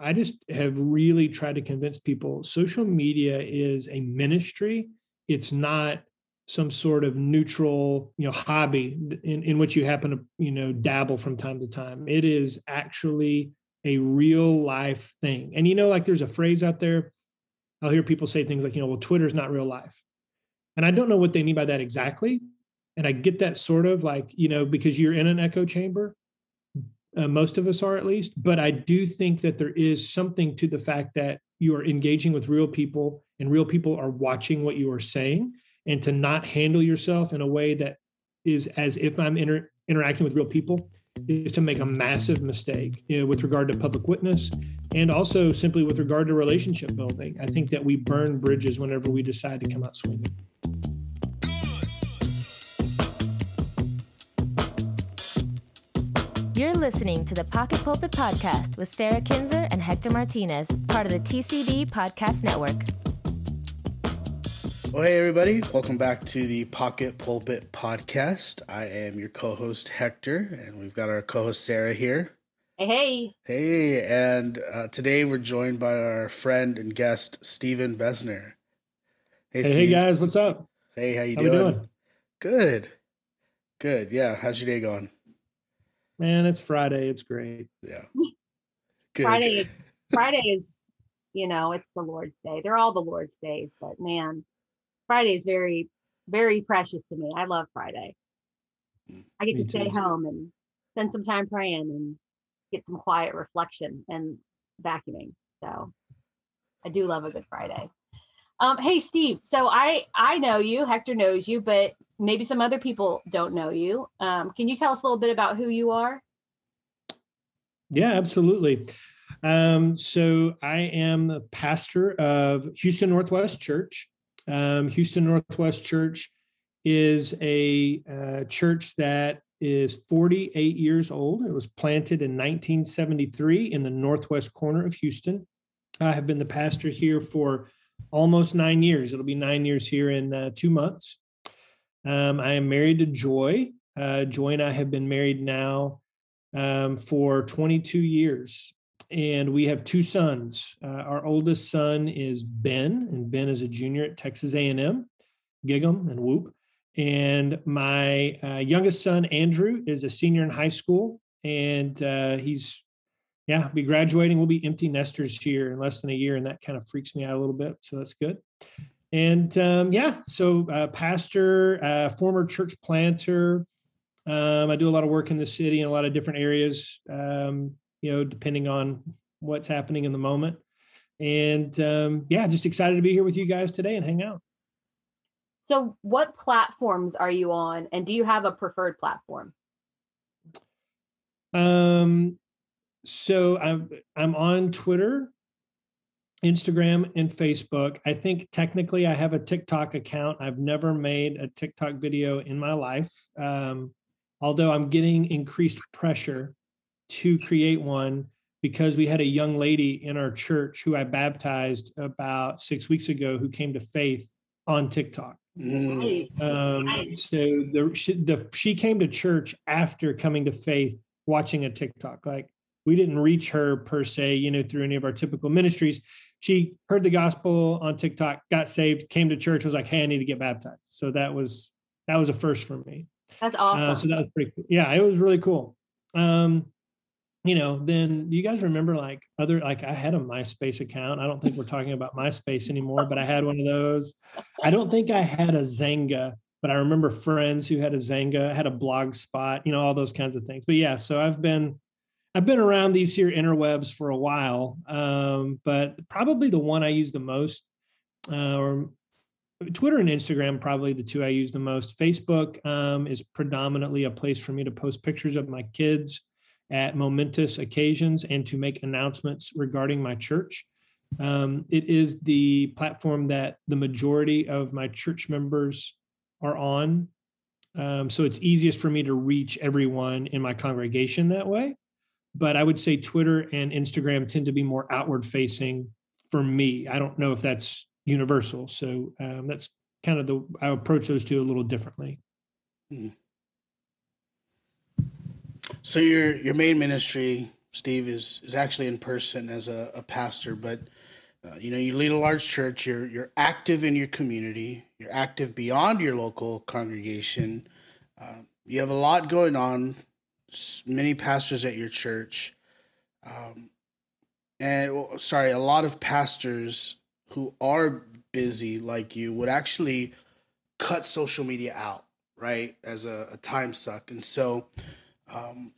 I just have really tried to convince people social media is a ministry. It's not some sort of neutral, you know, hobby in, in which you happen to, you know, dabble from time to time. It is actually a real life thing. And you know, like there's a phrase out there, I'll hear people say things like, you know, well, Twitter's not real life. And I don't know what they mean by that exactly. And I get that sort of like, you know, because you're in an echo chamber, uh, most of us are at least. But I do think that there is something to the fact that you are engaging with real people and real people are watching what you are saying and to not handle yourself in a way that is as if I'm inter- interacting with real people is to make a massive mistake you know, with regard to public witness and also simply with regard to relationship building. I think that we burn bridges whenever we decide to come out swinging. Listening to the Pocket Pulpit Podcast with Sarah Kinzer and Hector Martinez, part of the TCD Podcast Network. Well, hey, everybody. Welcome back to the Pocket Pulpit Podcast. I am your co host, Hector, and we've got our co host, Sarah, here. Hey, hey. Hey, and uh, today we're joined by our friend and guest, Stephen Bezner. Hey, hey, hey, guys, what's up? Hey, how you how doing? doing? Good. Good. Yeah. How's your day going? Man, it's Friday. It's great. Yeah. Good. Friday, Friday is, you know, it's the Lord's day. They're all the Lord's days, but man, Friday is very, very precious to me. I love Friday. Mm, I get me to stay too. home and spend some time praying and get some quiet reflection and vacuuming. So I do love a good Friday. Um, hey Steve, so I I know you, Hector knows you, but maybe some other people don't know you. Um, can you tell us a little bit about who you are? Yeah, absolutely. Um, so I am the pastor of Houston Northwest Church. Um, Houston Northwest Church is a uh, church that is 48 years old. It was planted in 1973 in the northwest corner of Houston. I have been the pastor here for almost nine years. It'll be nine years here in uh, two months. Um, I am married to Joy. Uh, Joy and I have been married now um, for 22 years and we have two sons. Uh, our oldest son is Ben, and Ben is a junior at Texas A&M, Gig'em and Whoop. And my uh, youngest son Andrew is a senior in high school, and uh, he's yeah, be graduating. We'll be empty nesters here in less than a year, and that kind of freaks me out a little bit. So that's good. And um, yeah, so uh, pastor, uh, former church planter. Um, I do a lot of work in the city in a lot of different areas. Um, you know, depending on what's happening in the moment. And um, yeah, just excited to be here with you guys today and hang out. So, what platforms are you on, and do you have a preferred platform? Um, so I'm I'm on Twitter, Instagram, and Facebook. I think technically I have a TikTok account. I've never made a TikTok video in my life, um, although I'm getting increased pressure to create one because we had a young lady in our church who I baptized about six weeks ago who came to faith on TikTok. Mm. Um. So the she, the she came to church after coming to faith, watching a TikTok. Like we didn't reach her per se, you know, through any of our typical ministries. She heard the gospel on TikTok, got saved, came to church, was like, "Hey, I need to get baptized." So that was that was a first for me. That's awesome. Uh, so that was pretty cool. Yeah, it was really cool. Um, you know, then do you guys remember like other like I had a MySpace account. I don't think we're talking about MySpace anymore, but I had one of those. I don't think I had a Xanga, but I remember friends who had a Xanga, had a blog spot, you know, all those kinds of things. But yeah, so I've been I've been around these here interwebs for a while. Um, but probably the one I use the most, uh, or Twitter and Instagram, probably the two I use the most. Facebook um, is predominantly a place for me to post pictures of my kids at momentous occasions and to make announcements regarding my church. Um, it is the platform that the majority of my church members are on. Um, so it's easiest for me to reach everyone in my congregation that way. But I would say Twitter and Instagram tend to be more outward facing for me. I don't know if that's universal. So um, that's kind of the, I approach those two a little differently. Hmm. So your your main ministry Steve is is actually in person as a, a pastor, but uh, you know you lead a large church. You're you're active in your community. You're active beyond your local congregation. Uh, you have a lot going on. Many pastors at your church, um, and well, sorry, a lot of pastors who are busy like you would actually cut social media out, right, as a, a time suck. And so, um,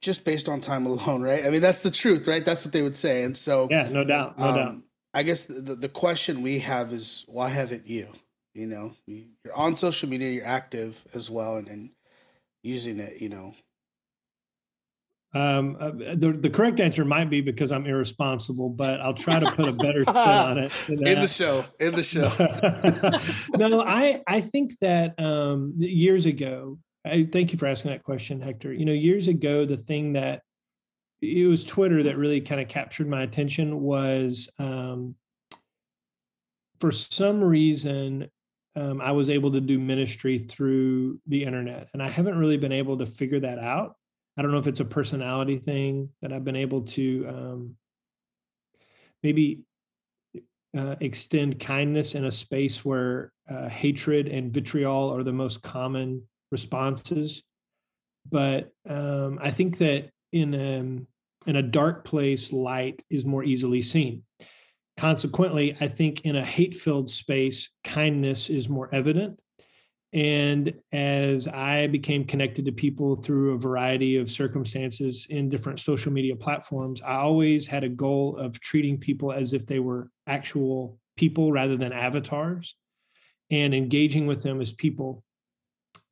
just based on time alone, right? I mean, that's the truth, right? That's what they would say. And so, yeah, no doubt, no um, doubt. I guess the, the question we have is why haven't you? You know, you're on social media, you're active as well, and, and using it, you know, um, uh, the, the correct answer might be because I'm irresponsible, but I'll try to put a better spin on it. In the show, in the show. no, I I think that um, years ago. I thank you for asking that question, Hector. You know, years ago, the thing that it was Twitter that really kind of captured my attention was um, for some reason um, I was able to do ministry through the internet, and I haven't really been able to figure that out. I don't know if it's a personality thing that I've been able to um, maybe uh, extend kindness in a space where uh, hatred and vitriol are the most common responses. But um, I think that in a, um, in a dark place, light is more easily seen. Consequently, I think in a hate filled space, kindness is more evident. And as I became connected to people through a variety of circumstances in different social media platforms, I always had a goal of treating people as if they were actual people rather than avatars and engaging with them as people.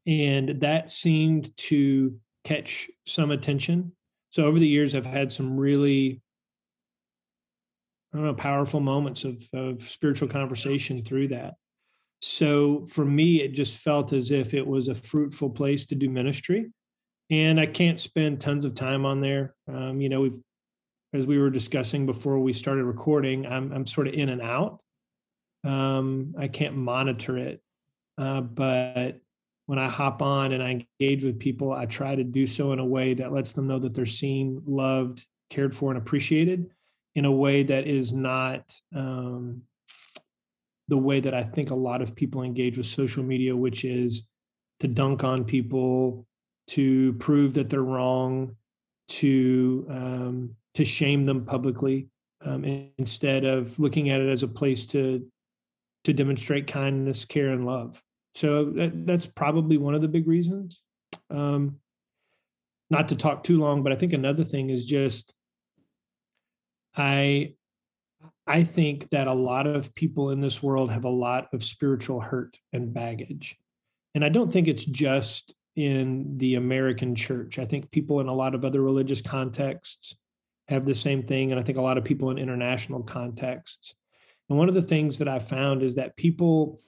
And that seemed to catch some attention. So over the years, I've had some really I don't know, powerful moments of, of spiritual conversation through that. So for me, it just felt as if it was a fruitful place to do ministry. And I can't spend tons of time on there. Um, you know, we've, as we were discussing before we started recording, I'm, I'm sort of in and out. Um, I can't monitor it. Uh, but when I hop on and I engage with people, I try to do so in a way that lets them know that they're seen, loved, cared for, and appreciated in a way that is not um, the way that I think a lot of people engage with social media, which is to dunk on people, to prove that they're wrong, to um, to shame them publicly, um, instead of looking at it as a place to to demonstrate kindness, care, and love. So that, that's probably one of the big reasons. Um, not to talk too long, but I think another thing is just I I think that a lot of people in this world have a lot of spiritual hurt and baggage. And I don't think it's just in the American church. I think people in a lot of other religious contexts have the same thing. And I think a lot of people in international contexts. And one of the things that I found is that people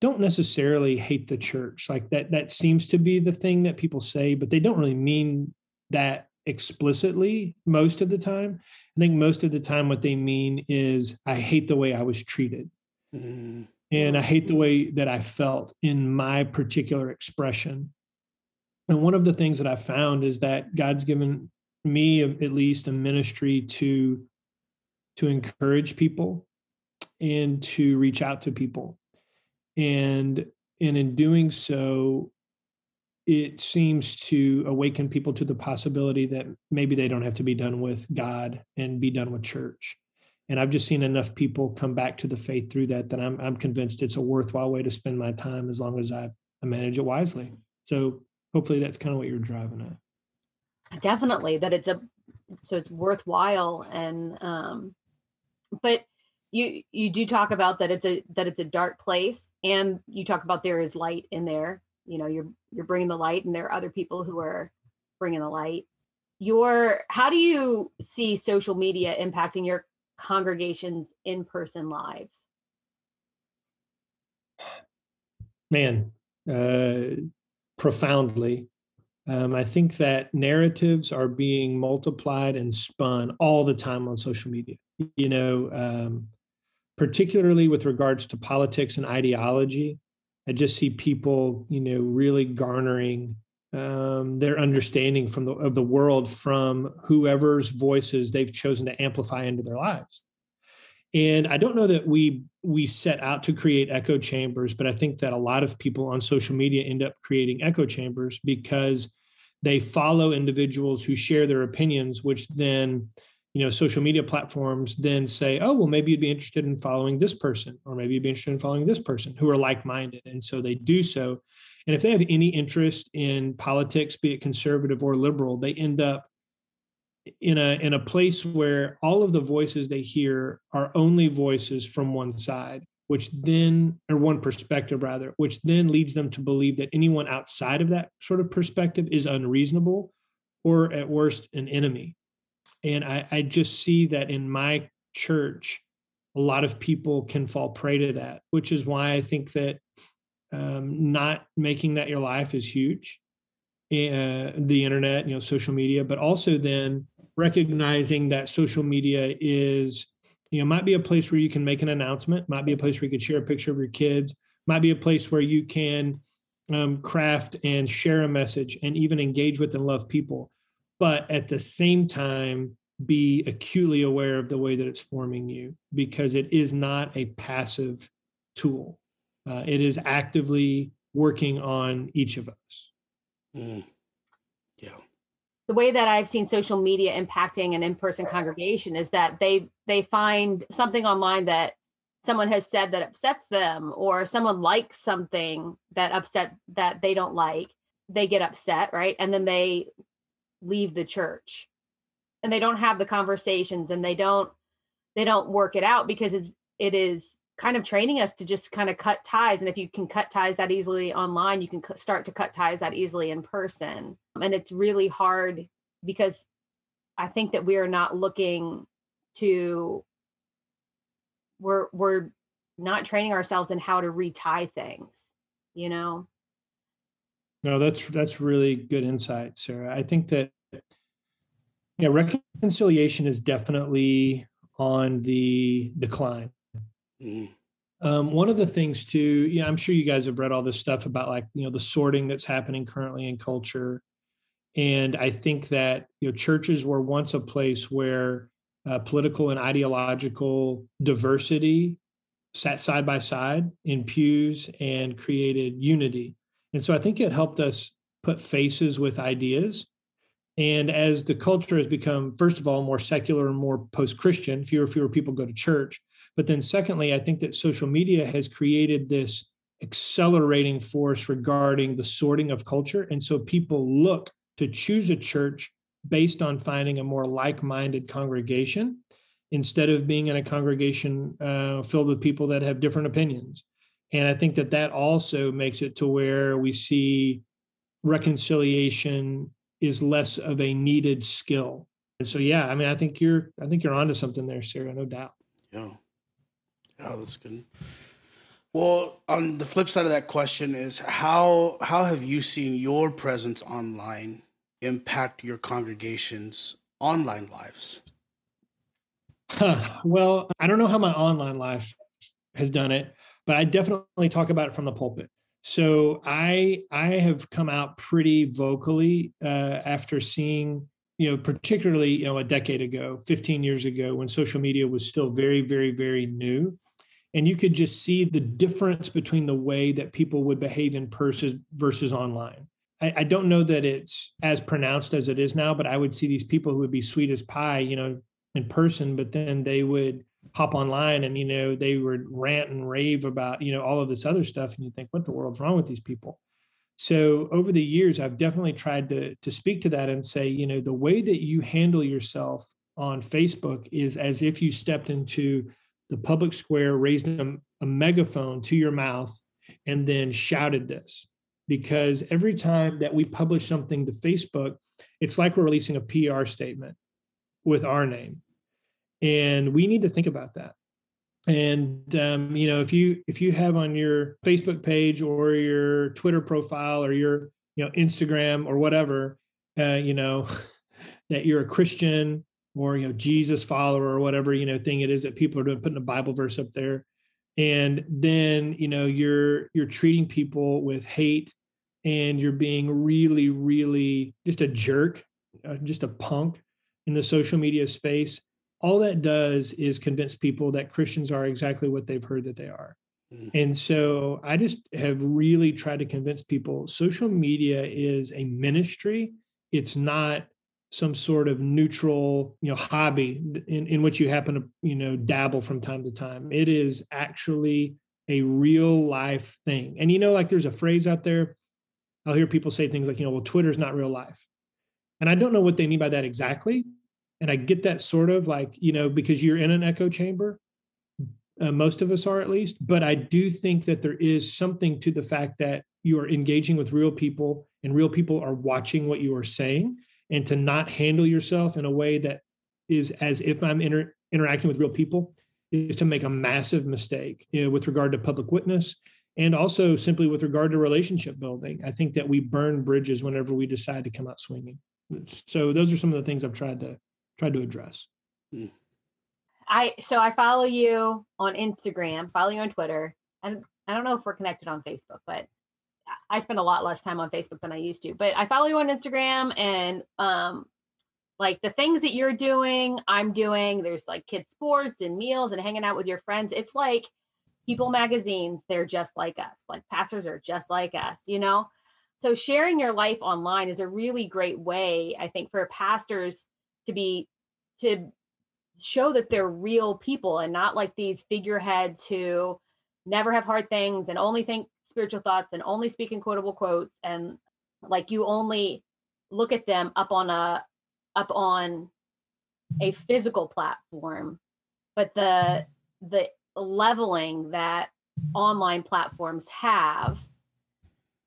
don't necessarily hate the church. Like that, that seems to be the thing that people say, but they don't really mean that explicitly most of the time. I think most of the time what they mean is I hate the way I was treated. Mm-hmm. And I hate the way that I felt in my particular expression. And one of the things that I found is that God's given me at least a ministry to to encourage people and to reach out to people. And and in doing so, it seems to awaken people to the possibility that maybe they don't have to be done with God and be done with church. And I've just seen enough people come back to the faith through that that I'm I'm convinced it's a worthwhile way to spend my time as long as I, I manage it wisely. So hopefully that's kind of what you're driving at. Definitely that it's a so it's worthwhile and um but you you do talk about that it's a that it's a dark place and you talk about there is light in there you know you're you're bringing the light and there are other people who are bringing the light. Your how do you see social media impacting your congregation's in-person lives? Man uh profoundly. Um, i think that narratives are being multiplied and spun all the time on social media. You know um, particularly with regards to politics and ideology I just see people, you know, really garnering um, their understanding from the of the world from whoever's voices they've chosen to amplify into their lives. And I don't know that we we set out to create echo chambers, but I think that a lot of people on social media end up creating echo chambers because they follow individuals who share their opinions, which then you know social media platforms then say oh well maybe you'd be interested in following this person or maybe you'd be interested in following this person who are like-minded and so they do so. And if they have any interest in politics be it conservative or liberal they end up in a in a place where all of the voices they hear are only voices from one side which then or one perspective rather which then leads them to believe that anyone outside of that sort of perspective is unreasonable or at worst an enemy and I, I just see that in my church, a lot of people can fall prey to that, which is why I think that um, not making that your life is huge. Uh, the internet, you know, social media, but also then recognizing that social media is, you know, might be a place where you can make an announcement, might be a place where you could share a picture of your kids, might be a place where you can um, craft and share a message and even engage with and love people but at the same time be acutely aware of the way that it's forming you because it is not a passive tool. Uh, it is actively working on each of us. Mm. yeah. The way that i've seen social media impacting an in-person congregation is that they they find something online that someone has said that upsets them or someone likes something that upset that they don't like. They get upset right? And then they leave the church. And they don't have the conversations and they don't they don't work it out because it's, it is kind of training us to just kind of cut ties. And if you can cut ties that easily online you can start to cut ties that easily in person. And it's really hard because i think that we are not looking to we're we're not training ourselves in how to retie things you know no, that's that's really good insight, Sarah. I think that yeah, reconciliation is definitely on the decline. Mm. Um, one of the things too, yeah, I'm sure you guys have read all this stuff about like you know the sorting that's happening currently in culture, and I think that you know churches were once a place where uh, political and ideological diversity sat side by side in pews and created unity. And so I think it helped us put faces with ideas. And as the culture has become, first of all, more secular and more post Christian, fewer and fewer people go to church. But then, secondly, I think that social media has created this accelerating force regarding the sorting of culture. And so people look to choose a church based on finding a more like minded congregation instead of being in a congregation uh, filled with people that have different opinions. And I think that that also makes it to where we see reconciliation is less of a needed skill. And so, yeah, I mean, I think you're, I think you're onto something there, Sarah, no doubt. Yeah. Yeah, that's good. Well, on the flip side of that question is how how have you seen your presence online impact your congregation's online lives? Huh. Well, I don't know how my online life has done it but I definitely talk about it from the pulpit. So I I have come out pretty vocally uh, after seeing you know particularly you know a decade ago, 15 years ago when social media was still very very very new, and you could just see the difference between the way that people would behave in person versus online. I, I don't know that it's as pronounced as it is now, but I would see these people who would be sweet as pie, you know, in person, but then they would hop online and you know they would rant and rave about you know all of this other stuff and you think what the world's wrong with these people? So over the years i've definitely tried to to speak to that and say you know the way that you handle yourself on facebook is as if you stepped into the public square raised a, a megaphone to your mouth and then shouted this. Because every time that we publish something to facebook it's like we're releasing a pr statement with our name and we need to think about that. And um, you know if you if you have on your facebook page or your twitter profile or your you know instagram or whatever uh, you know that you're a christian or you know jesus follower or whatever you know thing it is that people are doing putting a bible verse up there and then you know you're you're treating people with hate and you're being really, really just a jerk, uh, just a punk in the social media space, all that does is convince people that Christians are exactly what they've heard that they are. Mm. And so I just have really tried to convince people social media is a ministry. It's not some sort of neutral, you know, hobby in, in which you happen to, you know, dabble from time to time. It is actually a real life thing. And you know, like there's a phrase out there, I'll hear people say things like, you know, well, Twitter's not real life. And I don't know what they mean by that exactly. And I get that sort of like, you know, because you're in an echo chamber, uh, most of us are at least. But I do think that there is something to the fact that you are engaging with real people and real people are watching what you are saying and to not handle yourself in a way that is as if I'm inter- interacting with real people is to make a massive mistake you know, with regard to public witness and also simply with regard to relationship building. I think that we burn bridges whenever we decide to come out swinging. So those are some of the things I've tried to tried to address. Hmm. I so I follow you on Instagram, follow you on Twitter, and I don't know if we're connected on Facebook, but I spend a lot less time on Facebook than I used to. But I follow you on Instagram, and um, like the things that you're doing, I'm doing. There's like kids sports and meals and hanging out with your friends. It's like People magazines, they're just like us. Like pastors are just like us, you know. So sharing your life online is a really great way, I think, for pastors to be to show that they're real people and not like these figureheads who never have hard things and only think spiritual thoughts and only speak in quotable quotes and like you only look at them up on a up on a physical platform but the the leveling that online platforms have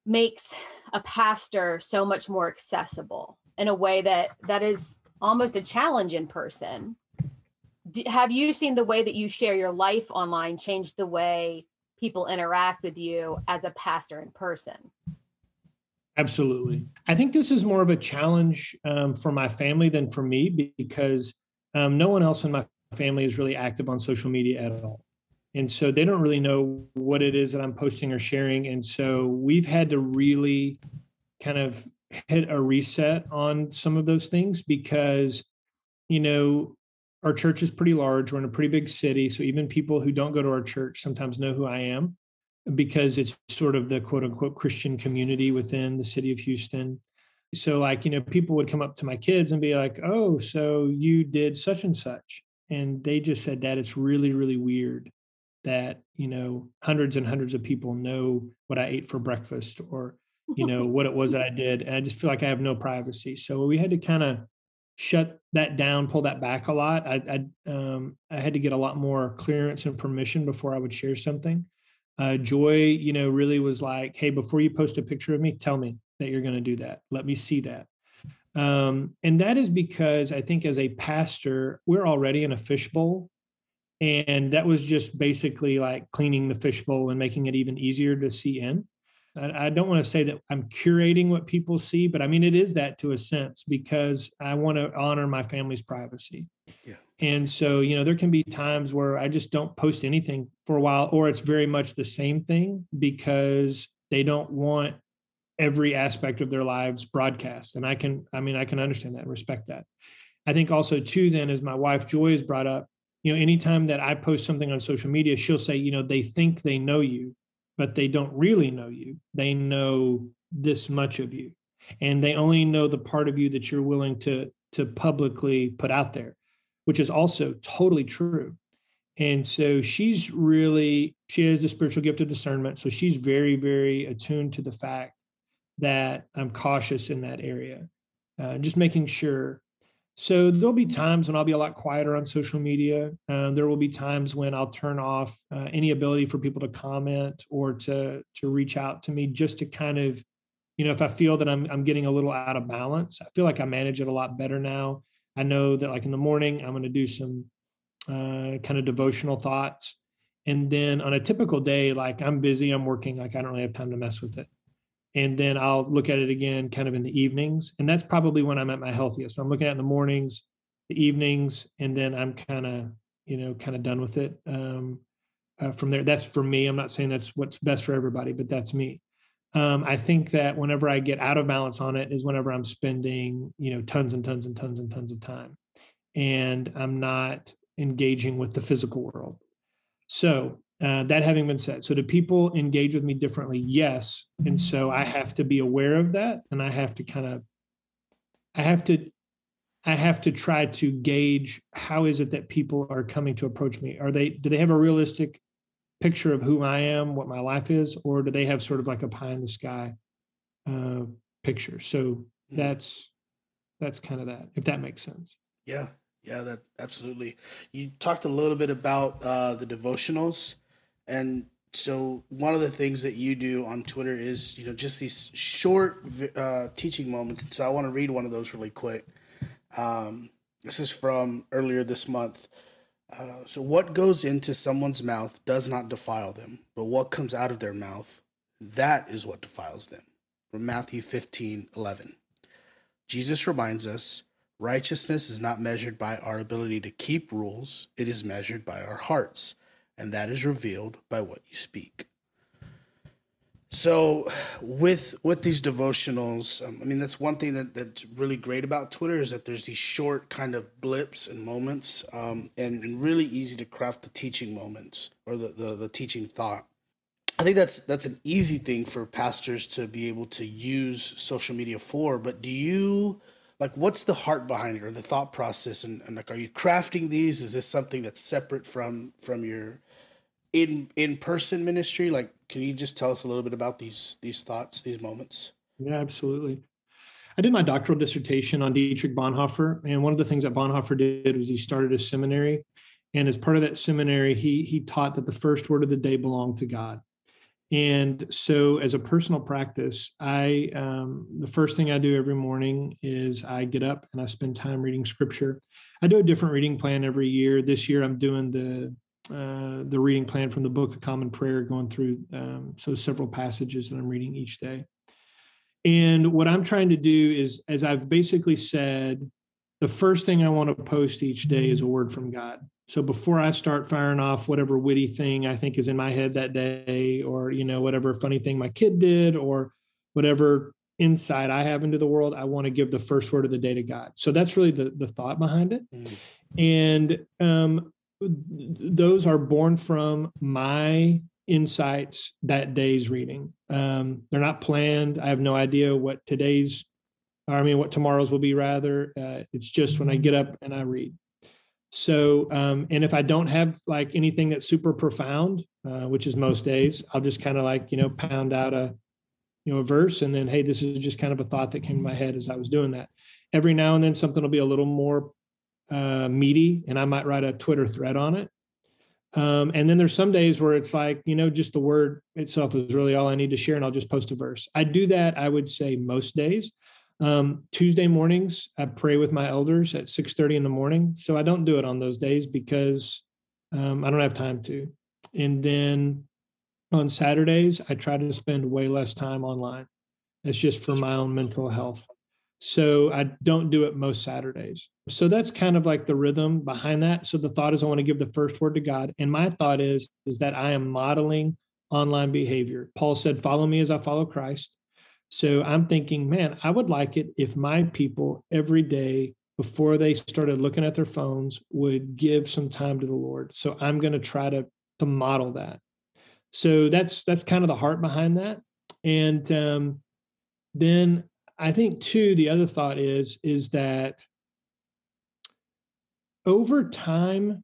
makes a pastor so much more accessible in a way that that is almost a challenge in person. Have you seen the way that you share your life online change the way people interact with you as a pastor in person? Absolutely. I think this is more of a challenge um, for my family than for me because um, no one else in my family is really active on social media at all. And so they don't really know what it is that i'm posting or sharing. And so we've had to really kind of hit a reset on some of those things because you know our church is pretty large. We're in a pretty big city. So even people who don't go to our church sometimes know who i am because it's sort of the quote unquote christian community within the city of houston. So like you know people would come up to my kids and be like oh so you did such and such. And they just said that it's really really weird that you know hundreds and hundreds of people know what i ate for breakfast or you know what it was that i did and i just feel like i have no privacy. So we had to kind of shut that down pull that back a lot. I I, um, I had to get a lot more clearance and permission before i would share something. Uh, joy you know really was like hey before you post a picture of me tell me that you're going to do that. Let me see that. Um, and that is because i think as a pastor we're already in a fishbowl and that was just basically like cleaning the fishbowl and making it even easier to see in I, I don't want to say that i'm curating what people see but i mean it is that to a sense because i want to honor my family's privacy. Yeah. And so you know there can be times where i just don't post anything for a while or it's very much the same thing because they don't want every aspect of their lives broadcast. And i can i mean i can understand that and respect that. I think also too then as my wife joy has brought up you know anytime that i post something on social media she'll say you know they think they know you but they don't really know you. They know this much of you. And they only know the part of you that you're willing to to publicly put out there which is also totally true. And so she's really she has the spiritual gift of discernment. So she's very very attuned to the fact that i'm cautious in that area uh, just making sure so there'll be times when I'll be a lot quieter on social media. Um, there will be times when I'll turn off uh, any ability for people to comment or to to reach out to me, just to kind of, you know, if I feel that I'm I'm getting a little out of balance. I feel like I manage it a lot better now. I know that like in the morning I'm going to do some uh, kind of devotional thoughts, and then on a typical day, like I'm busy, I'm working, like I don't really have time to mess with it and then I'll look at it again kind of in the evenings. And that's probably when I'm at my healthiest. So I'm looking at in the mornings, the evenings, and then I'm kind of, you know, kind of done with it. Um, uh, from there, that's for me. I'm not saying that's what's best for everybody, but that's me. Um, I think that whenever I get out of balance on it is whenever I'm spending, you know, tons and tons and tons and tons of time, and I'm not engaging with the physical world. So uh, that having been said, so do people engage with me differently? Yes, and so I have to be aware of that, and I have to kind of, I have to, I have to try to gauge how is it that people are coming to approach me. Are they do they have a realistic picture of who I am, what my life is, or do they have sort of like a pie in the sky uh, picture? So hmm. that's that's kind of that, if that makes sense. Yeah, yeah, that absolutely. You talked a little bit about uh, the devotionals, and so one of the things that you do on Twitter is you know just these short uh, teaching moments. So I want to read one of those really quick. Um, this is from earlier this month. Uh, so, what goes into someone's mouth does not defile them, but what comes out of their mouth, that is what defiles them. From Matthew 15 11. Jesus reminds us righteousness is not measured by our ability to keep rules, it is measured by our hearts, and that is revealed by what you speak. So with with these devotionals, um, I mean that's one thing that, that's really great about Twitter is that there's these short kind of blips and moments, um, and, and really easy to craft the teaching moments or the, the, the teaching thought. I think that's that's an easy thing for pastors to be able to use social media for. But do you like what's the heart behind it or the thought process and, and like are you crafting these? Is this something that's separate from from your in in person ministry? Like can you just tell us a little bit about these these thoughts, these moments? Yeah, absolutely. I did my doctoral dissertation on Dietrich Bonhoeffer, and one of the things that Bonhoeffer did was he started a seminary, and as part of that seminary, he he taught that the first word of the day belonged to God. And so, as a personal practice, I um, the first thing I do every morning is I get up and I spend time reading Scripture. I do a different reading plan every year. This year, I'm doing the uh, the reading plan from the Book of Common Prayer, going through um, so several passages that I'm reading each day. And what I'm trying to do is, as I've basically said, the first thing I want to post each day is a word from God. So before I start firing off whatever witty thing I think is in my head that day, or you know whatever funny thing my kid did, or whatever insight I have into the world, I want to give the first word of the day to God. So that's really the the thought behind it. Mm. And um, those are born from my insights that day's reading. Um, they're not planned. I have no idea what today's, I mean, what tomorrow's will be rather. Uh, it's just when I get up and I read. So, um, and if I don't have like anything that's super profound, uh, which is most days, I'll just kind of like, you know, pound out a, you know, a verse and then, hey, this is just kind of a thought that came to my head as I was doing that. Every now and then something will be a little more uh, meaty and I might write a Twitter thread on it. Um, and then there's some days where it's like, you know, just the word itself is really all I need to share, and I'll just post a verse. I do that, I would say, most days. Um, Tuesday mornings, I pray with my elders at 6 30 in the morning. So I don't do it on those days because um, I don't have time to. And then on Saturdays, I try to spend way less time online. It's just for my own mental health. So I don't do it most Saturdays. So that's kind of like the rhythm behind that. So the thought is I want to give the first word to God. And my thought is, is that I am modeling online behavior. Paul said, follow me as I follow Christ. So I'm thinking, man, I would like it if my people every day before they started looking at their phones would give some time to the Lord. So I'm going to try to to model that. So that's that's kind of the heart behind that. And um, then I think too, the other thought is is that over time,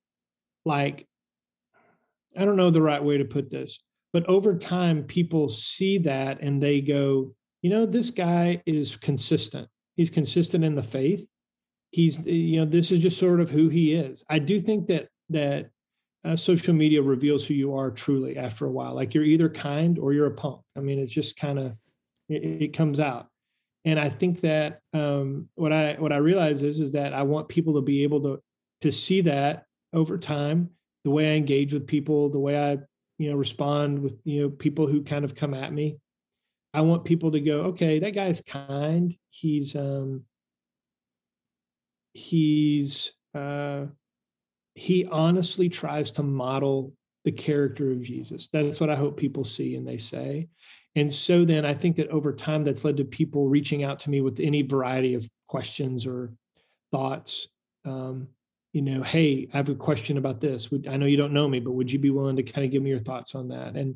like I don't know the right way to put this, but over time, people see that and they go, you know, this guy is consistent. He's consistent in the faith. He's, you know, this is just sort of who he is. I do think that that uh, social media reveals who you are truly after a while. Like you're either kind or you're a punk. I mean, it's just kind of it, it comes out and I think that um, what I what I realize is is that I want people to be able to to see that over time, the way I engage with people, the way I you know respond with you know people who kind of come at me. I want people to go, okay, that guy's kind. He's um, he's uh, he honestly tries to model the character of Jesus. That's what I hope people see and they say. And so then I think that over time that's led to people reaching out to me with any variety of questions or thoughts. Um, you know, hey, I have a question about this. Would, I know you don't know me, but would you be willing to kind of give me your thoughts on that? And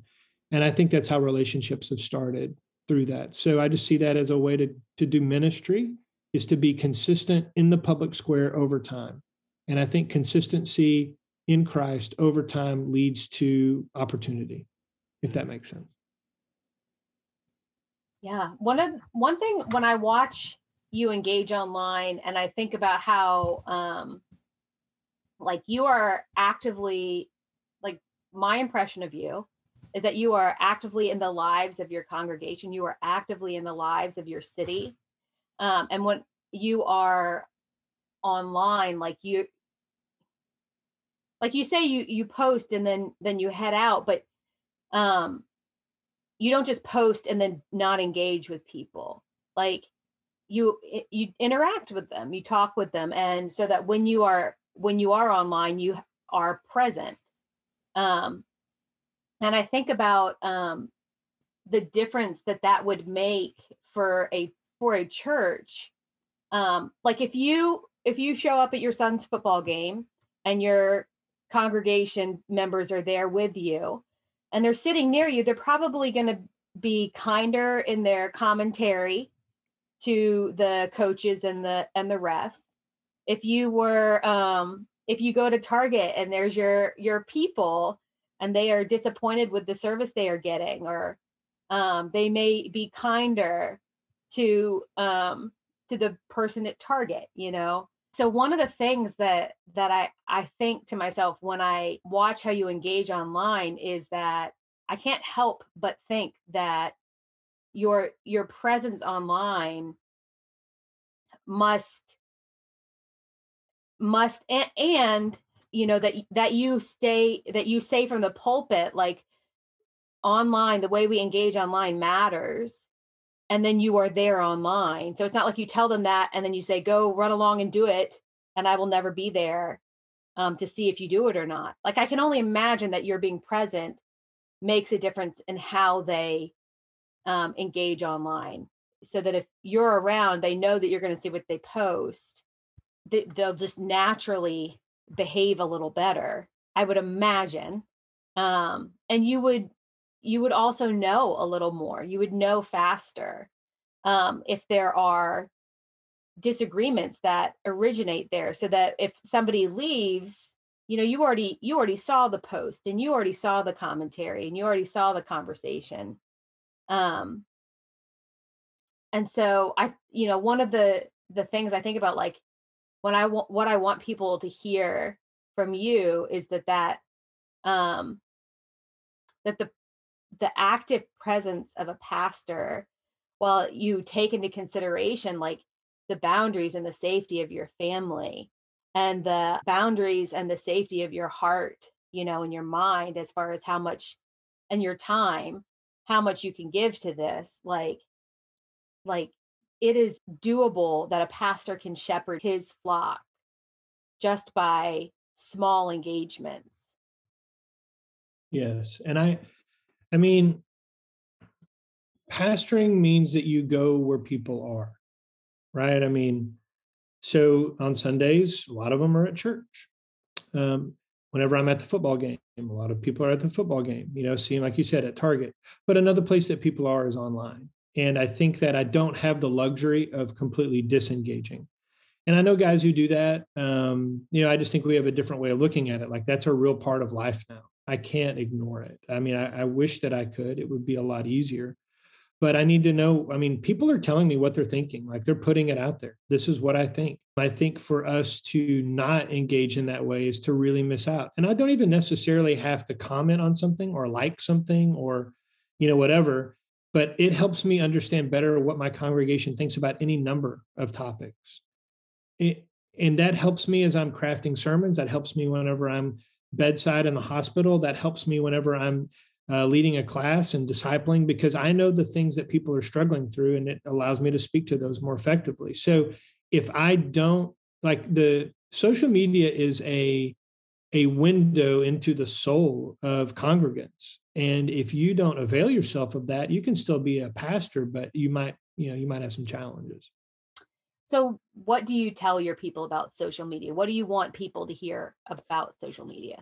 and I think that's how relationships have started through that. So I just see that as a way to to do ministry is to be consistent in the public square over time. And I think consistency in Christ over time leads to opportunity, if that makes sense. Yeah. One of one thing when I watch you engage online and I think about how um like you are actively like my impression of you is that you are actively in the lives of your congregation you are actively in the lives of your city um, and when you are online like you like you say you you post and then then you head out but um you don't just post and then not engage with people. Like you you interact with them you talk with them and so that when you are when you are online you are present. Um and i think about um the difference that that would make for a for a church. Um like if you if you show up at your son's football game and your congregation members are there with you and they're sitting near you they're probably going to be kinder in their commentary to the coaches and the and the refs. If you were um if you go to target and there's your your people and they are disappointed with the service they are getting or um they may be kinder to um to the person at target you know so one of the things that that i i think to myself when i watch how you engage online is that i can't help but think that your your presence online must must and, and you know that that you stay that you say from the pulpit like online the way we engage online matters and then you are there online. So it's not like you tell them that and then you say go run along and do it and i will never be there um, to see if you do it or not. Like i can only imagine that you're being present makes a difference in how they um, engage online so that if you're around they know that you're going to see what they post they, they'll just naturally behave a little better i would imagine. Um, and you would you would also know a little more you would know faster um, if there are disagreements that originate there so that if somebody leaves you know you already you already saw the post and you already saw the commentary and you already saw the conversation um and so i you know one of the the things i think about like when i want what i want people to hear from you is that that um that the the active presence of a pastor while you take into consideration like the boundaries and the safety of your family and the boundaries and the safety of your heart you know and your mind as far as how much and your time how much you can give to this like like it is doable that a pastor can shepherd his flock just by small engagements. Yes and i i mean pastoring means that you go where people are right i mean so on sundays a lot of them are at church um, whenever i'm at the football game a lot of people are at the football game you know seeing like you said at target but another place that people are is online and I think that I don't have the luxury of completely disengaging. And I know guys who do that. Um, you know, I just think we have a different way of looking at it. Like that's a real part of life now. I can't ignore it. I mean, I, I wish that I could. It would be a lot easier. But I need to know. I mean, people are telling me what they're thinking. Like they're putting it out there. This is what I think. I think for us to not engage in that way is to really miss out. And I don't even necessarily have to comment on something or like something or, you know, whatever but it helps me understand better what my congregation thinks about any number of topics. It, and that helps me as I'm crafting sermons. That helps me whenever I'm bedside in the hospital. That helps me whenever I'm uh, leading a class and discipling because I know the things that people are struggling through and it allows me to speak to those more effectively. So if I don't like the social media is a a window into the soul of congregants. And if you don't avail yourself of that, you can still be a pastor, but you might, you know, you might have some challenges. So, what do you tell your people about social media? What do you want people to hear about social media?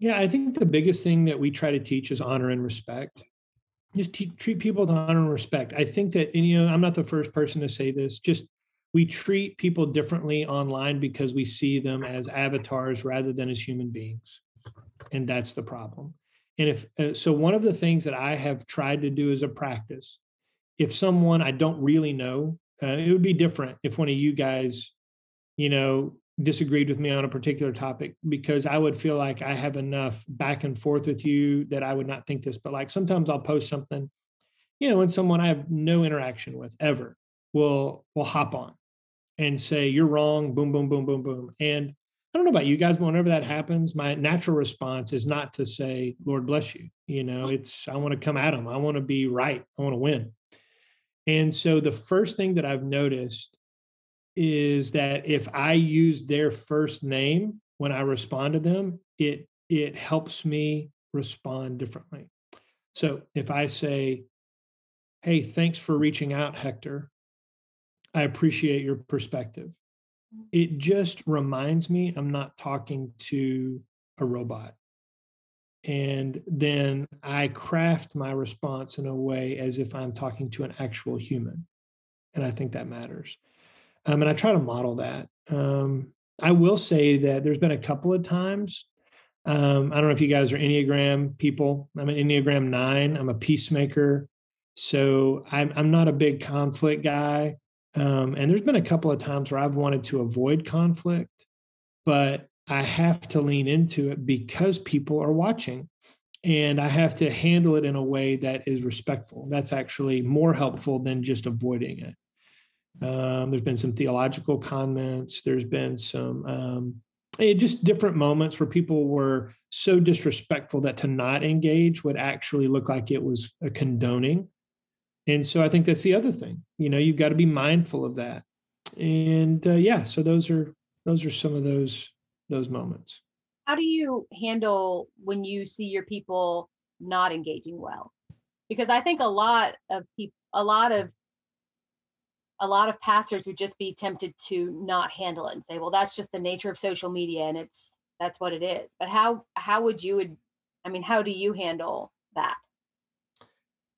Yeah, I think the biggest thing that we try to teach is honor and respect. Just treat people with honor and respect. I think that, and, you know, I'm not the first person to say this. Just we treat people differently online because we see them as avatars rather than as human beings, and that's the problem. And if uh, so, one of the things that I have tried to do as a practice, if someone I don't really know uh, it would be different if one of you guys, you know, disagreed with me on a particular topic because I would feel like I have enough back and forth with you that I would not think this. But like sometimes I'll post something, you know, and someone I have no interaction with ever will will hop on and say you're wrong, boom, boom, boom, boom, boom. And I don't know about you guys, but whenever that happens, my natural response is not to say, Lord bless you. You know, it's I want to come at them. I want to be right. I want to win. And so the first thing that I've noticed is that if I use their first name when I respond to them, it it helps me respond differently. So if I say, "Hey, thanks for reaching out, Hector. I appreciate your perspective." Mm. It just reminds me I'm not talking to a robot and then I craft my response in a way as if I'm talking to an actual human. And I think that matters. Um, and I try to model that. Um, I will say that there's been a couple of times. Um, I don't know if you guys are Enneagram people. I'm an Enneagram nine. I'm a peacemaker. So I'm, I'm not a big conflict guy. Um, and there's been a couple of times where I've wanted to avoid conflict, but I have to lean into it because people are watching and I have to handle it in a way that is respectful. That's actually more helpful than just avoiding it. Um, there's been some theological comments. There's been some um, eh, just different moments where people were so disrespectful that to not engage would actually look like it was a condoning. And so I think that's the other thing. You know, you've got to be mindful of that. And uh, yeah, so those are those are some of those those moments. How do you handle when you see your people not engaging well? Because I think a lot of people, a lot of a lot of pastors would just be tempted to not handle it and say, "Well, that's just the nature of social media, and it's that's what it is." But how how would you? would I mean, how do you handle that?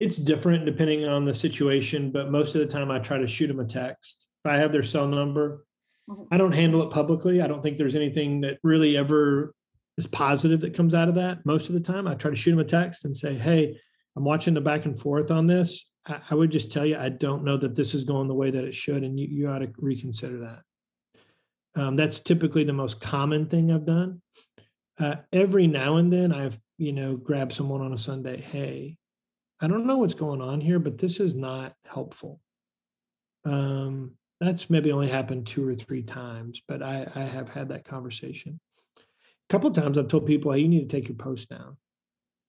It's different depending on the situation, but most of the time I try to shoot them a text. If I have their cell number, Mm-hmm. I don't handle it publicly. I don't think there's anything that really ever is positive that comes out of that. Most of the time, I try to shoot them a text and say, "Hey, I'm watching the back and forth on this. I, I would just tell you, I don't know that this is going the way that it should, and you, you ought to reconsider that." Um, that's typically the most common thing I've done. Uh, every now and then, I've you know grabbed someone on a Sunday. Hey, I don't know what's going on here, but this is not helpful. Um, that's maybe only happened two or three times, but I, I have had that conversation. A couple of times I've told people, hey, you need to take your post down.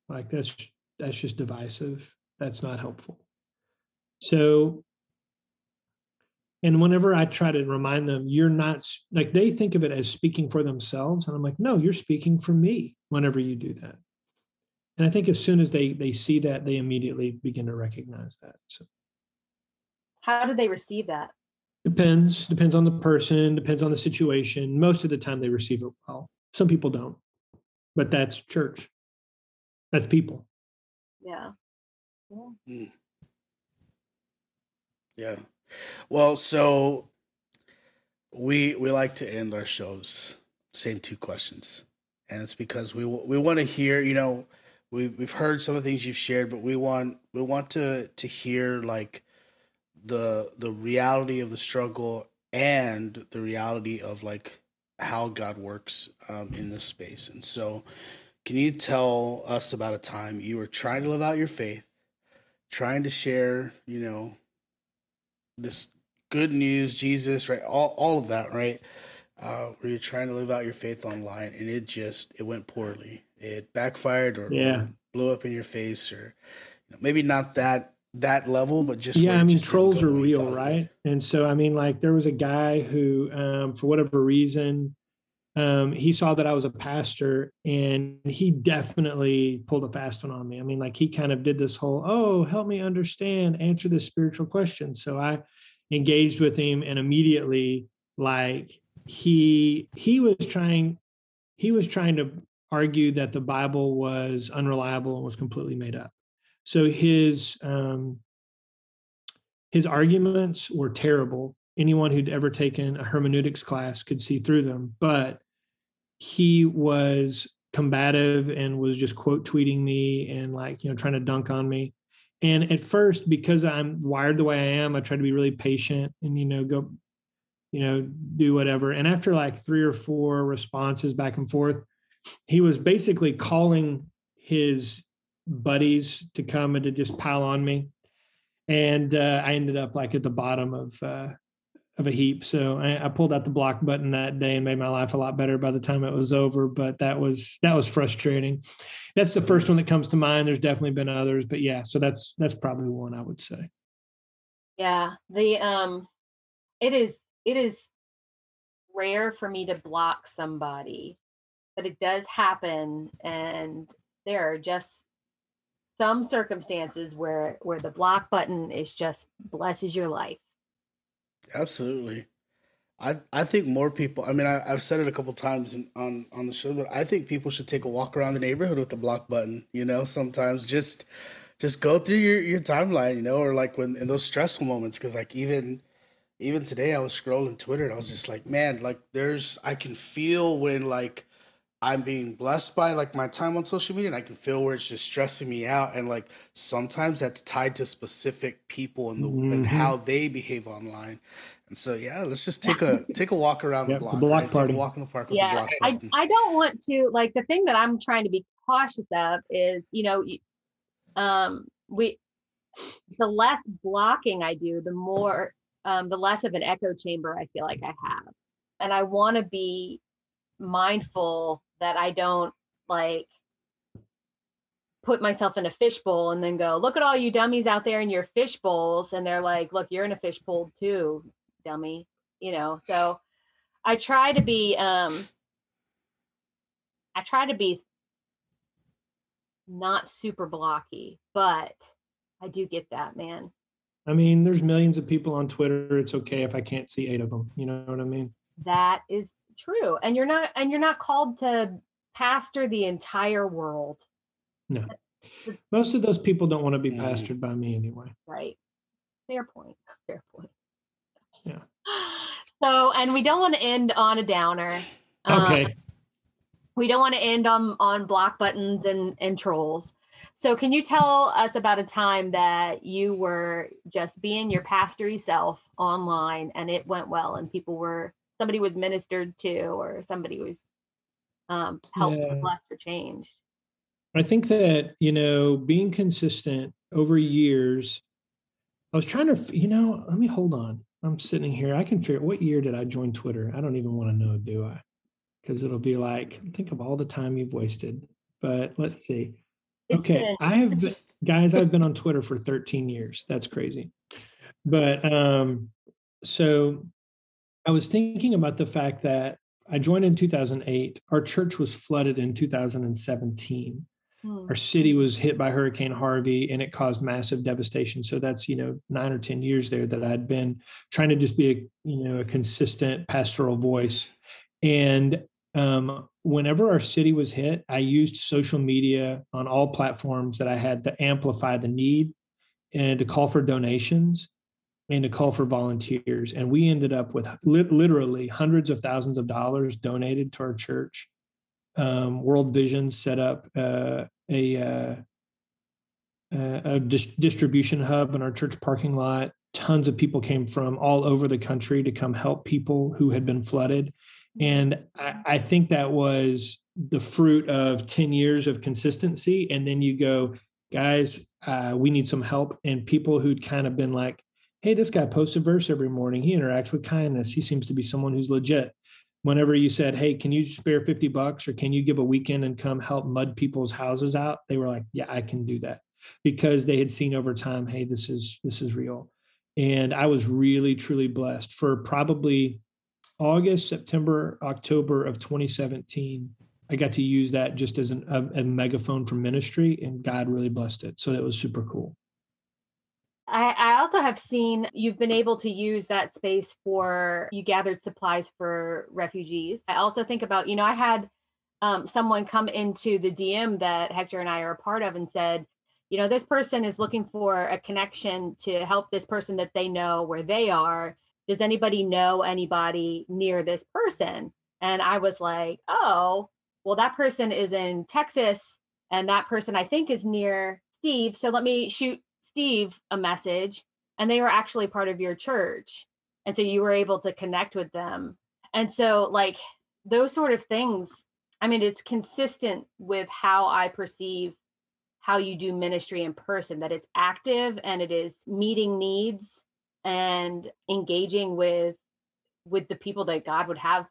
Like that's that's just divisive. That's not helpful. So, and whenever I try to remind them, you're not like they think of it as speaking for themselves, and I'm like, no, you're speaking for me. Whenever you do that, and I think as soon as they they see that, they immediately begin to recognize that. So, how do they receive that? Depends. Depends on the person. Depends on the situation. Most of the time, they receive it well. Some people don't, but that's church. That's people. Yeah. Yeah. Mm. Yeah. Well, so we we like to end our shows same two questions, and it's because we we want to hear. You know, we we've heard some of the things you've shared, but we want we want to to hear like the the reality of the struggle and the reality of like how God works um, in this space. And so, can you tell us about a time you were trying to live out your faith, trying to share, you know, this good news, Jesus, right? All all of that, right? Uh, where you're trying to live out your faith online, and it just it went poorly. It backfired or, yeah. blew up in your face, or you know, maybe not that that level, but just yeah. I mean, trolls are real, right? And so, I mean, like there was a guy who, um, for whatever reason, um, he saw that I was a pastor and he definitely pulled a fast one on me. I mean, like he kind of did this whole, oh, help me understand, answer this spiritual question. So I engaged with him and immediately like he he was trying he was trying to argue that the Bible was unreliable and was completely made up. So his um, his arguments were terrible. Anyone who'd ever taken a hermeneutics class could see through them, but he was combative and was just quote tweeting me and like you know trying to dunk on me and at first because i'm wired the way i am i try to be really patient and you know go you know do whatever and after like three or four responses back and forth he was basically calling his buddies to come and to just pile on me and uh, i ended up like at the bottom of uh, of a heap. So I, I, pulled out the block button that day and made my life a lot better by the time it was over. But that was that was frustrating. That's the first one that comes to mind. There's definitely been others, but yeah. So that's that's probably one I would say. Yeah, the um, it is it is rare for me to block somebody, but it does happen, and there are just some circumstances where where the block button is just blesses your life Absolutely. I, I think more people. I mean, I, have said it a couple times in, on on the show, but I think people should take a walk around the neighborhood with the block button. You know, sometimes just just go through your, your timeline. You know, or like when in those stressful moments, because like even even today, I was scrolling Twitter and I was just like, man, like there's I can feel when like I'm being blessed by like my time on social media and I can feel where it's just stressing me out and like sometimes that's tied to specific people and the mm-hmm. and how they behave online. And so yeah, let's just take a take a walk around yep, the block. The block right? party. Take a walk in the park yeah, I, I don't want to like the thing that I'm trying to be cautious of is, you know, um we the less blocking I do, the more um the less of an echo chamber I feel like I have. And I want to be mindful that I don't like put myself in a fishbowl and then go, look at all you dummies out there in your fish bowls. And they're like, look, you're in a fishbowl too, dummy. You know, so I try to be um I try to be not super blocky, but I do get that, man. I mean, there's millions of people on Twitter. It's okay if I can't see eight of them. You know what I mean? That is true and you're not and you're not called to pastor the entire world. No. Most of those people don't want to be pastored by me anyway. Right. Fair point fair point. Yeah. So and we don't want to end on a downer. Okay. Um, we don't want to end on on block buttons and and trolls. So can you tell us about a time that you were just being your pastory self online and it went well and people were somebody was ministered to or somebody was um, helped yeah. blessed or changed. I think that you know being consistent over years i was trying to you know let me hold on. I'm sitting here. I can figure what year did i join twitter? I don't even want to know do i? Because it'll be like think of all the time you've wasted. But let's see. It's okay i have been, guys i've been on twitter for 13 years. That's crazy. But um so I was thinking about the fact that I joined in 2008. Our church was flooded in 2017. Hmm. Our city was hit by Hurricane Harvey and it caused massive devastation. So that's, you know, nine or 10 years there that I'd been trying to just be a, you know, a consistent pastoral voice. And um, whenever our city was hit, I used social media on all platforms that I had to amplify the need and to call for donations and a call for volunteers. And we ended up with li- literally hundreds of thousands of dollars donated to our church. Um, World Vision set up uh, a, uh, a dis- distribution hub in our church parking lot. Tons of people came from all over the country to come help people who had been flooded. And I, I think that was the fruit of 10 years of consistency. And then you go, guys, uh, we need some help. And people who'd kind of been like, hey, this guy posts a verse every morning. He interacts with kindness. He seems to be someone who's legit. Whenever you said, hey, can you spare 50 bucks or can you give a weekend and come help mud people's houses out? They were like, yeah, I can do that because they had seen over time, hey, this is this is real. And I was really, truly blessed for probably August, September, October of 2017. I got to use that just as an, a, a megaphone for ministry, and God really blessed it. So that was super cool. I, I also have seen you've been able to use that space for you gathered supplies for refugees. I also think about, you know, I had um, someone come into the DM that Hector and I are a part of and said, you know, this person is looking for a connection to help this person that they know where they are. Does anybody know anybody near this person? And I was like, oh, well, that person is in Texas and that person I think is near Steve. So let me shoot Steve a message and they were actually part of your church. And so you were able to connect with them. And so, like, those sort of things, I mean, it's consistent with how I perceive how you do ministry in person, that it's active and it is meeting needs and engaging with with the people that God would have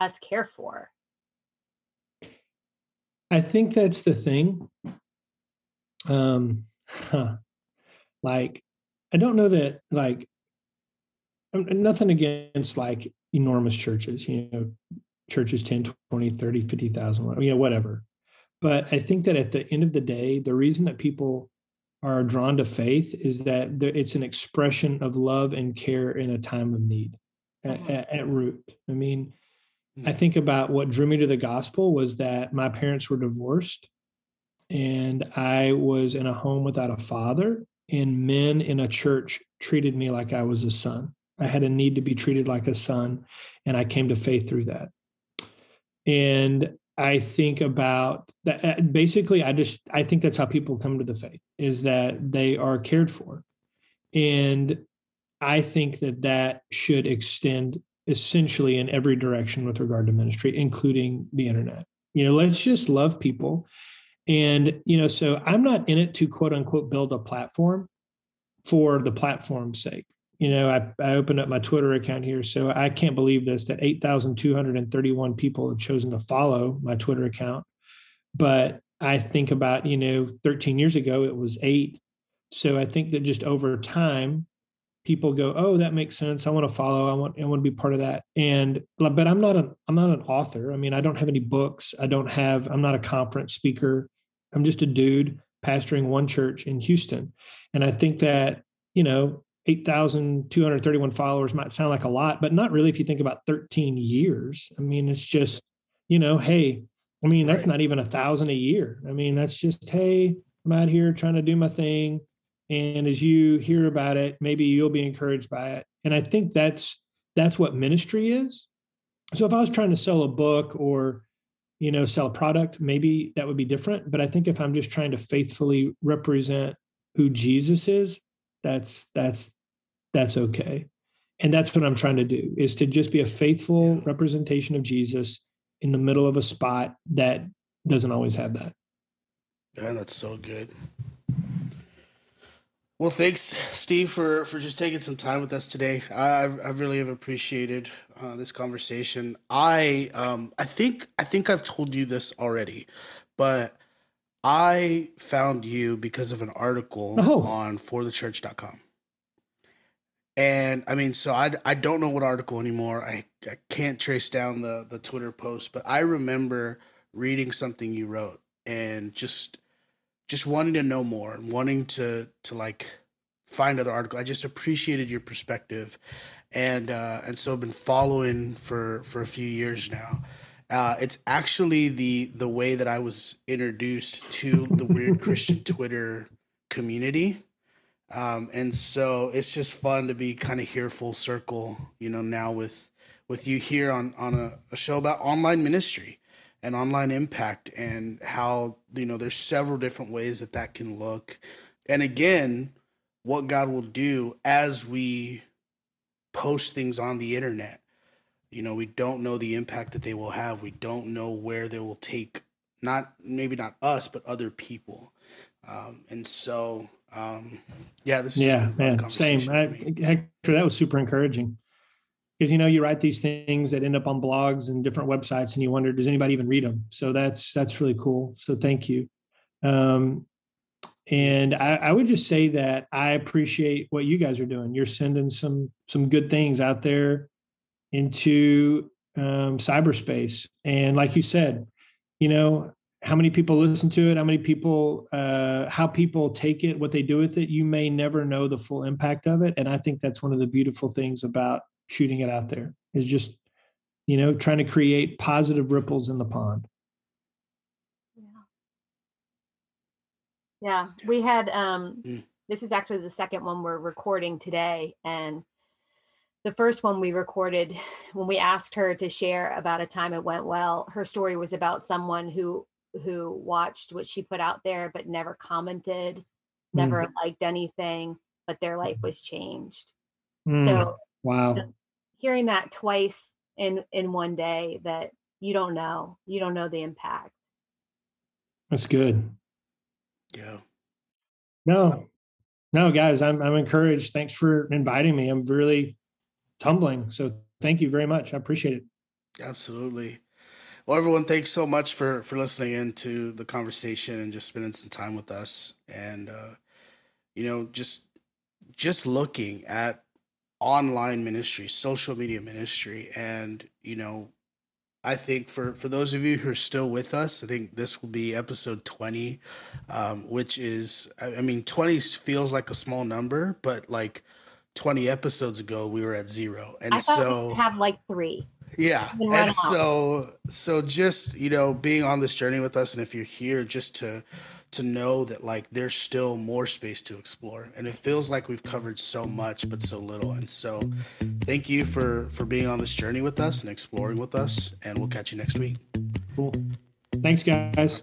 us care for. I think that's the thing. Um, huh. like I don't know that like nothing against like enormous churches, you know, churches 10, 20, 30, 50,000, you know, whatever. But I think that at the end of the day, the reason that people are drawn to faith is that it's an expression of love and care in a time of need mm-hmm. at, at, root. I mean, mm-hmm. I think about what drew me to the gospel was that my parents were divorced and I was in a home without a father, and men in a church treated me like I was a son. I had a need to be treated like a son, and I came to faith through that. And I think about that. Uh, basically, I just I think that's how people come to the faith is that they are cared for, and I think that that should extend essentially in every direction with regard to ministry, including the internet. You know, let's just love people and, you know, so I'm not in it to quote unquote build a platform for the platform's sake. You know, I, I opened up my Twitter account here. So I can't believe this that 8,231 people have chosen to follow my Twitter account. But I think about, you know, 13 years ago, it was eight. So I think that just over time, people go, oh, that makes sense. I want to follow. I want I want to be part of that. And but I'm not an I'm not an author. I mean, I don't have any books. I don't have. I'm not a conference speaker. I'm just a dude pastoring one church in Houston. And I think that, you know, 8,231 followers might sound like a lot, but not really if you think about 13 years. I mean, it's just, you know, hey, I mean, that's right. not even a thousand a year. I mean, that's just, hey, I'm out here trying to do my thing. And as you hear about it, maybe you'll be encouraged by it. And I think that's that's what ministry is. So if I was trying to sell a book or you know sell a product maybe that would be different. But i think if i'm just trying to faithfully represent who jesus is that's that's that's okay. And that's what i'm trying to do is to just be a faithful representation of jesus in the middle of a spot that doesn't always have that. Yeah that's so good well, thanks, Steve, for, for just taking some time with us today. I I really have appreciated uh, this conversation. I um I think I think I've told you this already, but I found you because of an article oh. on forthechurch.com. And I mean, so I, I don't know what article anymore. I, I can't trace down the, the Twitter post, but I remember reading something you wrote and just just wanting to know more and wanting to to like find other articles. I just appreciated your perspective, and uh, and so I've been following for for a few years now. Uh, it's actually the the way that I was introduced to the weird Christian Twitter community. Um, and so it's just fun to be kind of here full circle, you know, now with with you here on on a, a show about online ministry and online impact and how you know there's several different ways that that can look. And again what god will do as we post things on the internet. You know we don't know the impact that they will have. We don't know where they will take not maybe not us but other people. Um, and so um, yeah this yeah man same. I, hector that was super encouraging because you know you write these things that end up on blogs and different websites and you wonder does anybody even read them so that's that's really cool. So thank you. Um, and I, I, would just say that i appreciate what you guys are doing. You're sending some some good things out there into um, cyberspace. And like you said, you know, how many people listen to it, how many people, uh, how people take it, what they do with it, you may never know the full impact of it. And I think that's one of the beautiful things about shooting it out there is just, you know, trying to create positive ripples in the pond. Yeah, Yeah. we had um mm. this is actually the second one we're recording today and the first one we recorded when we asked her to share about a time it went well, her story was about someone who who watched what she put out there but never commented, never mm. liked anything, but their life was changed. Mm. So wow. So hearing that twice in in one day that you don't know, you don't know the impact. That's good. Yeah. No, no, guys, I'm I'm encouraged. Thanks for inviting me. I'm really tumbling. So thank you very much. I appreciate it. Absolutely. Well, everyone, thanks so much for for listening into the conversation and just spending some time with us. And uh, you know, just just looking at online ministry, social media ministry, and you know, I think for for those of you who are still with us, I think this will be episode twenty, um, which is I mean twenty feels like a small number, but like twenty episodes ago we were at zero, and I so have like three. Yeah, and so so just you know being on this journey with us, and if you're here just to to know that like there's still more space to explore. And it feels like we've covered so much but so little. And so thank you for for being on this journey with us and exploring with us. And we'll catch you next week. Cool. Thanks guys